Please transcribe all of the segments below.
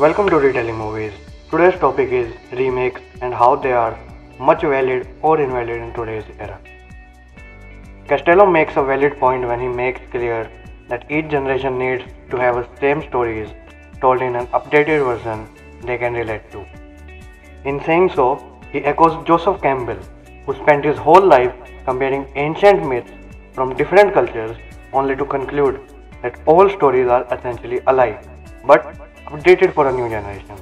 Welcome to Retelling Movies. Today's topic is remakes and how they are much valid or invalid in today's era. Costello makes a valid point when he makes clear that each generation needs to have the same stories told in an updated version they can relate to. In saying so, he echoes Joseph Campbell, who spent his whole life comparing ancient myths from different cultures only to conclude that all stories are essentially alike but updated for a new generation.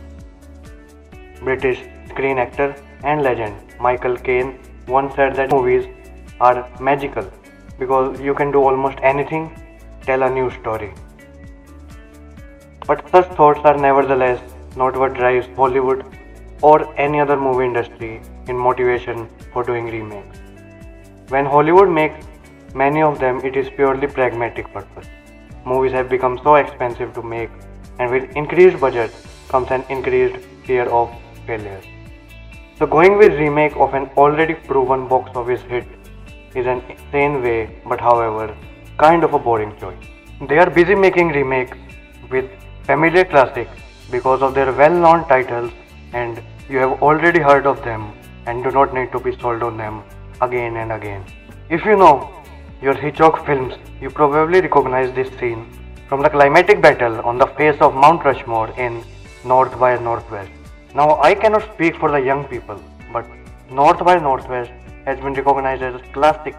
British screen actor and legend Michael Caine once said that movies are magical because you can do almost anything, tell a new story. But such thoughts are nevertheless not what drives Hollywood or any other movie industry in motivation for doing remakes. When Hollywood makes many of them, it is purely pragmatic purpose. Movies have become so expensive to make, and with increased budget comes an increased fear of failure. So, going with remake of an already proven box office hit is an insane way, but however, kind of a boring choice. They are busy making remakes with familiar classics because of their well known titles and you have already heard of them and do not need to be sold on them again and again. If you know your Hitchcock films, you probably recognize this scene from the climatic battle on the face of Mount Rushmore in North by Northwest. Now, I cannot speak for the young people, but North by Northwest has been recognized as a classic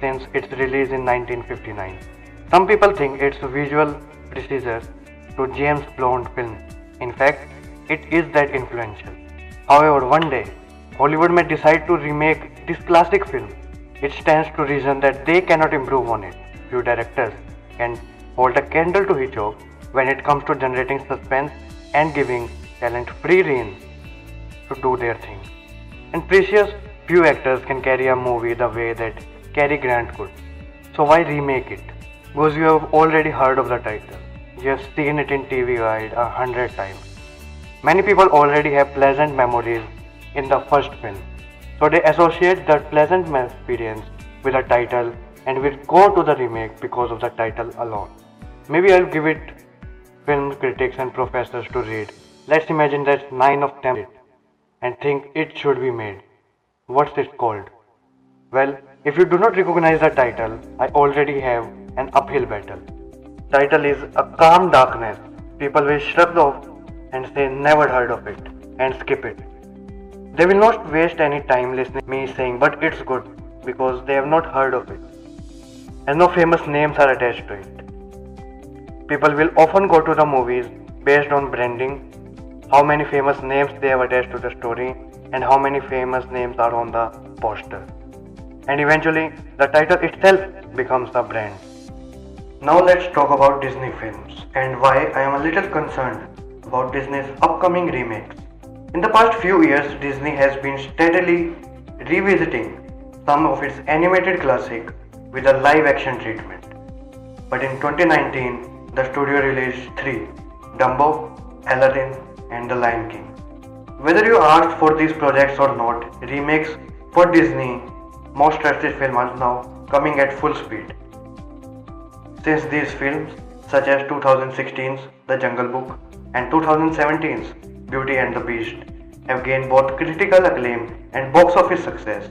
since its release in 1959. Some people think it's a visual predecessor to James Bond films. In fact, it is that influential. However, one day, Hollywood may decide to remake this classic film. It stands to reason that they cannot improve on it. Few directors can hold a candle to Hitchcock when it comes to generating suspense and giving talent free rein to do their thing. And precious few actors can carry a movie the way that Cary Grant could. So why remake it? Because you have already heard of the title. You have seen it in TV Guide a hundred times. Many people already have pleasant memories in the first film, so they associate that pleasant experience with a title and will go to the remake because of the title alone. Maybe I'll give it film critics and professors to read. Let's imagine that 9 of 10 and think it should be made. What's it called? Well, if you do not recognize the title, I already have an uphill battle. Title is A Calm Darkness. People will shrug off and say never heard of it and skip it. They will not waste any time listening me saying but it's good because they have not heard of it. And no famous names are attached to it. People will often go to the movies based on branding, how many famous names they have attached to the story, and how many famous names are on the poster. And eventually, the title itself becomes the brand. Now let's talk about Disney films and why I am a little concerned about Disney's upcoming remakes. In the past few years, Disney has been steadily revisiting some of its animated classics with a live action treatment. But in 2019, the studio released three Dumbo, Aladdin, and The Lion King. Whether you asked for these projects or not, remakes for Disney most trusted films are now coming at full speed. Since these films, such as 2016's The Jungle Book and 2017's Beauty and the Beast, have gained both critical acclaim and box office success,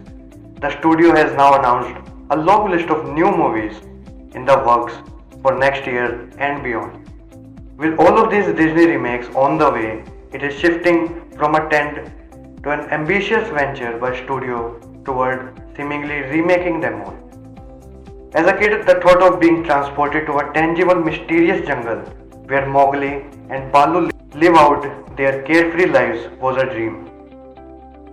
the studio has now announced a long list of new movies in the works for next year and beyond. With all of these Disney remakes on the way, it is shifting from a tent to an ambitious venture by studio toward seemingly remaking them all. As a kid, the thought of being transported to a tangible, mysterious jungle where Mowgli and Baloo live out their carefree lives was a dream.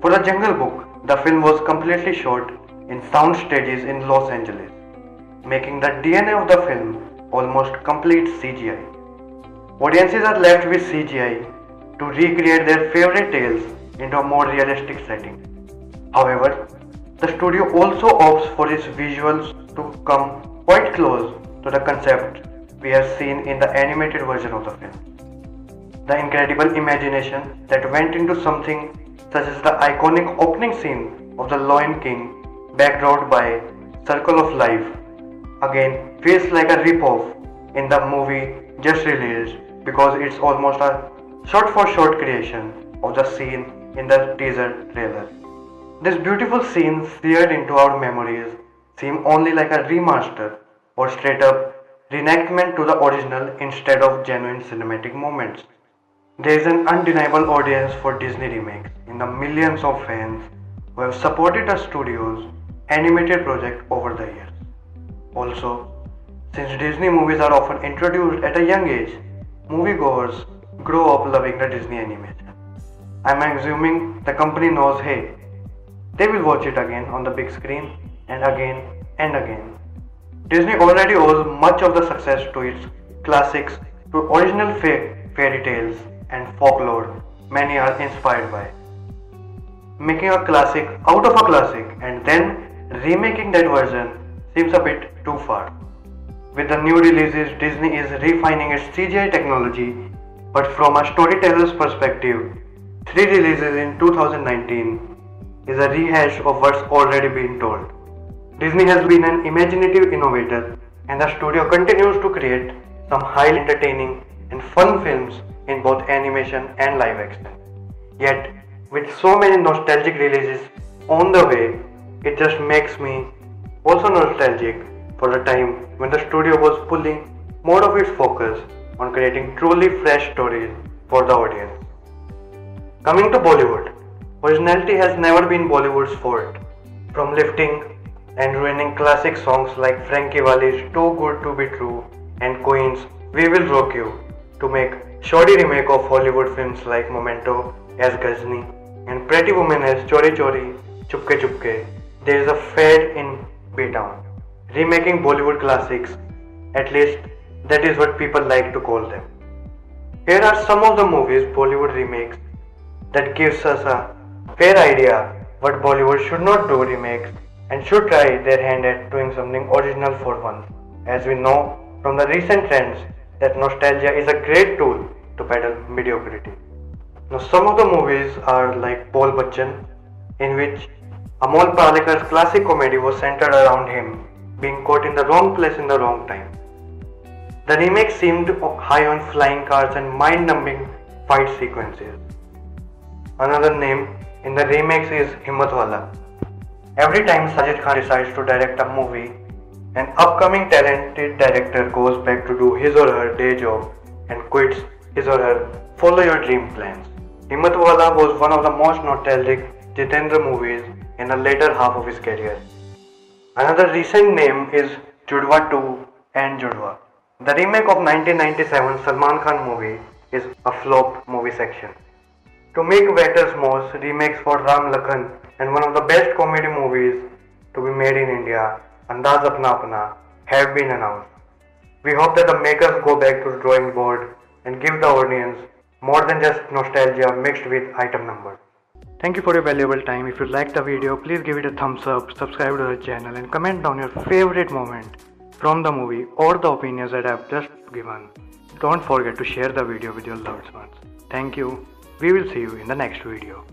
For the Jungle Book, the film was completely shot in sound stages in Los Angeles, making the DNA of the film almost complete CGI. Audiences are left with CGI to recreate their favorite tales into a more realistic setting. However, the studio also opts for its visuals to come quite close to the concept we have seen in the animated version of the film. The incredible imagination that went into something such as the iconic opening scene of The Lion King, background by Circle of Life, again feels like a rip-off in the movie just released because it's almost a shot for shot creation of the scene in the teaser trailer. This beautiful scene seared into our memories seem only like a remaster or straight up reenactment to the original instead of genuine cinematic moments. There is an undeniable audience for Disney remakes in the millions of fans who have supported the studio's animated project over the years. Also, since Disney movies are often introduced at a young age, moviegoers grow up loving the Disney animation. I'm assuming the company knows hey, they will watch it again on the big screen and again and again. Disney already owes much of the success to its classics, to original fa- fairy tales and folklore many are inspired by. Making a classic out of a classic and then remaking that version seems a bit too far. With the new releases, Disney is refining its CGI technology, but from a storyteller's perspective, three releases in 2019 is a rehash of what's already been told. Disney has been an imaginative innovator, and the studio continues to create some highly entertaining and fun films in both animation and live action. Yet, with so many nostalgic releases on the way, it just makes me also nostalgic for the time when the studio was pulling more of its focus on creating truly fresh stories for the audience. Coming to Bollywood, originality has never been Bollywood's fault. From lifting and ruining classic songs like Frankie Valli's Too Good to Be True and Queen's We Will Rock You to make shoddy remake of Hollywood films like Memento as Ghazni and Pretty Woman as Chori Chori, Chupke Chupke, there is a fad in B-Town. Remaking Bollywood classics, at least that is what people like to call them. Here are some of the movies Bollywood remakes that gives us a fair idea what Bollywood should not do remakes and should try their hand at doing something original for once. As we know from the recent trends that nostalgia is a great tool to peddle mediocrity. Now some of the movies are like Bol Bachchan in which Amol Palekar's classic comedy was centered around him being caught in the wrong place in the wrong time. The remake seemed high on flying cars and mind-numbing fight sequences. Another name in the remakes is Himmatwala. Every time Sajid Khan decides to direct a movie, an upcoming talented director goes back to do his or her day job and quits his or her follow your dream plans. Himmatwala was one of the most nostalgic Jitendra movies in the later half of his career. Another recent name is Judwa 2 and Judwa. The remake of 1997 Salman Khan movie is a flop movie section. To make matters most, remakes for Ram Lakhan and one of the best comedy movies to be made in India, Andaz Apna Apna, have been announced. We hope that the makers go back to the drawing board and give the audience more than just nostalgia mixed with item numbers. Thank you for your valuable time. If you liked the video, please give it a thumbs up, subscribe to the channel and comment down your favorite moment from the movie or the opinions that I have just given. Don't forget to share the video with your loved ones. Thank you. We will see you in the next video.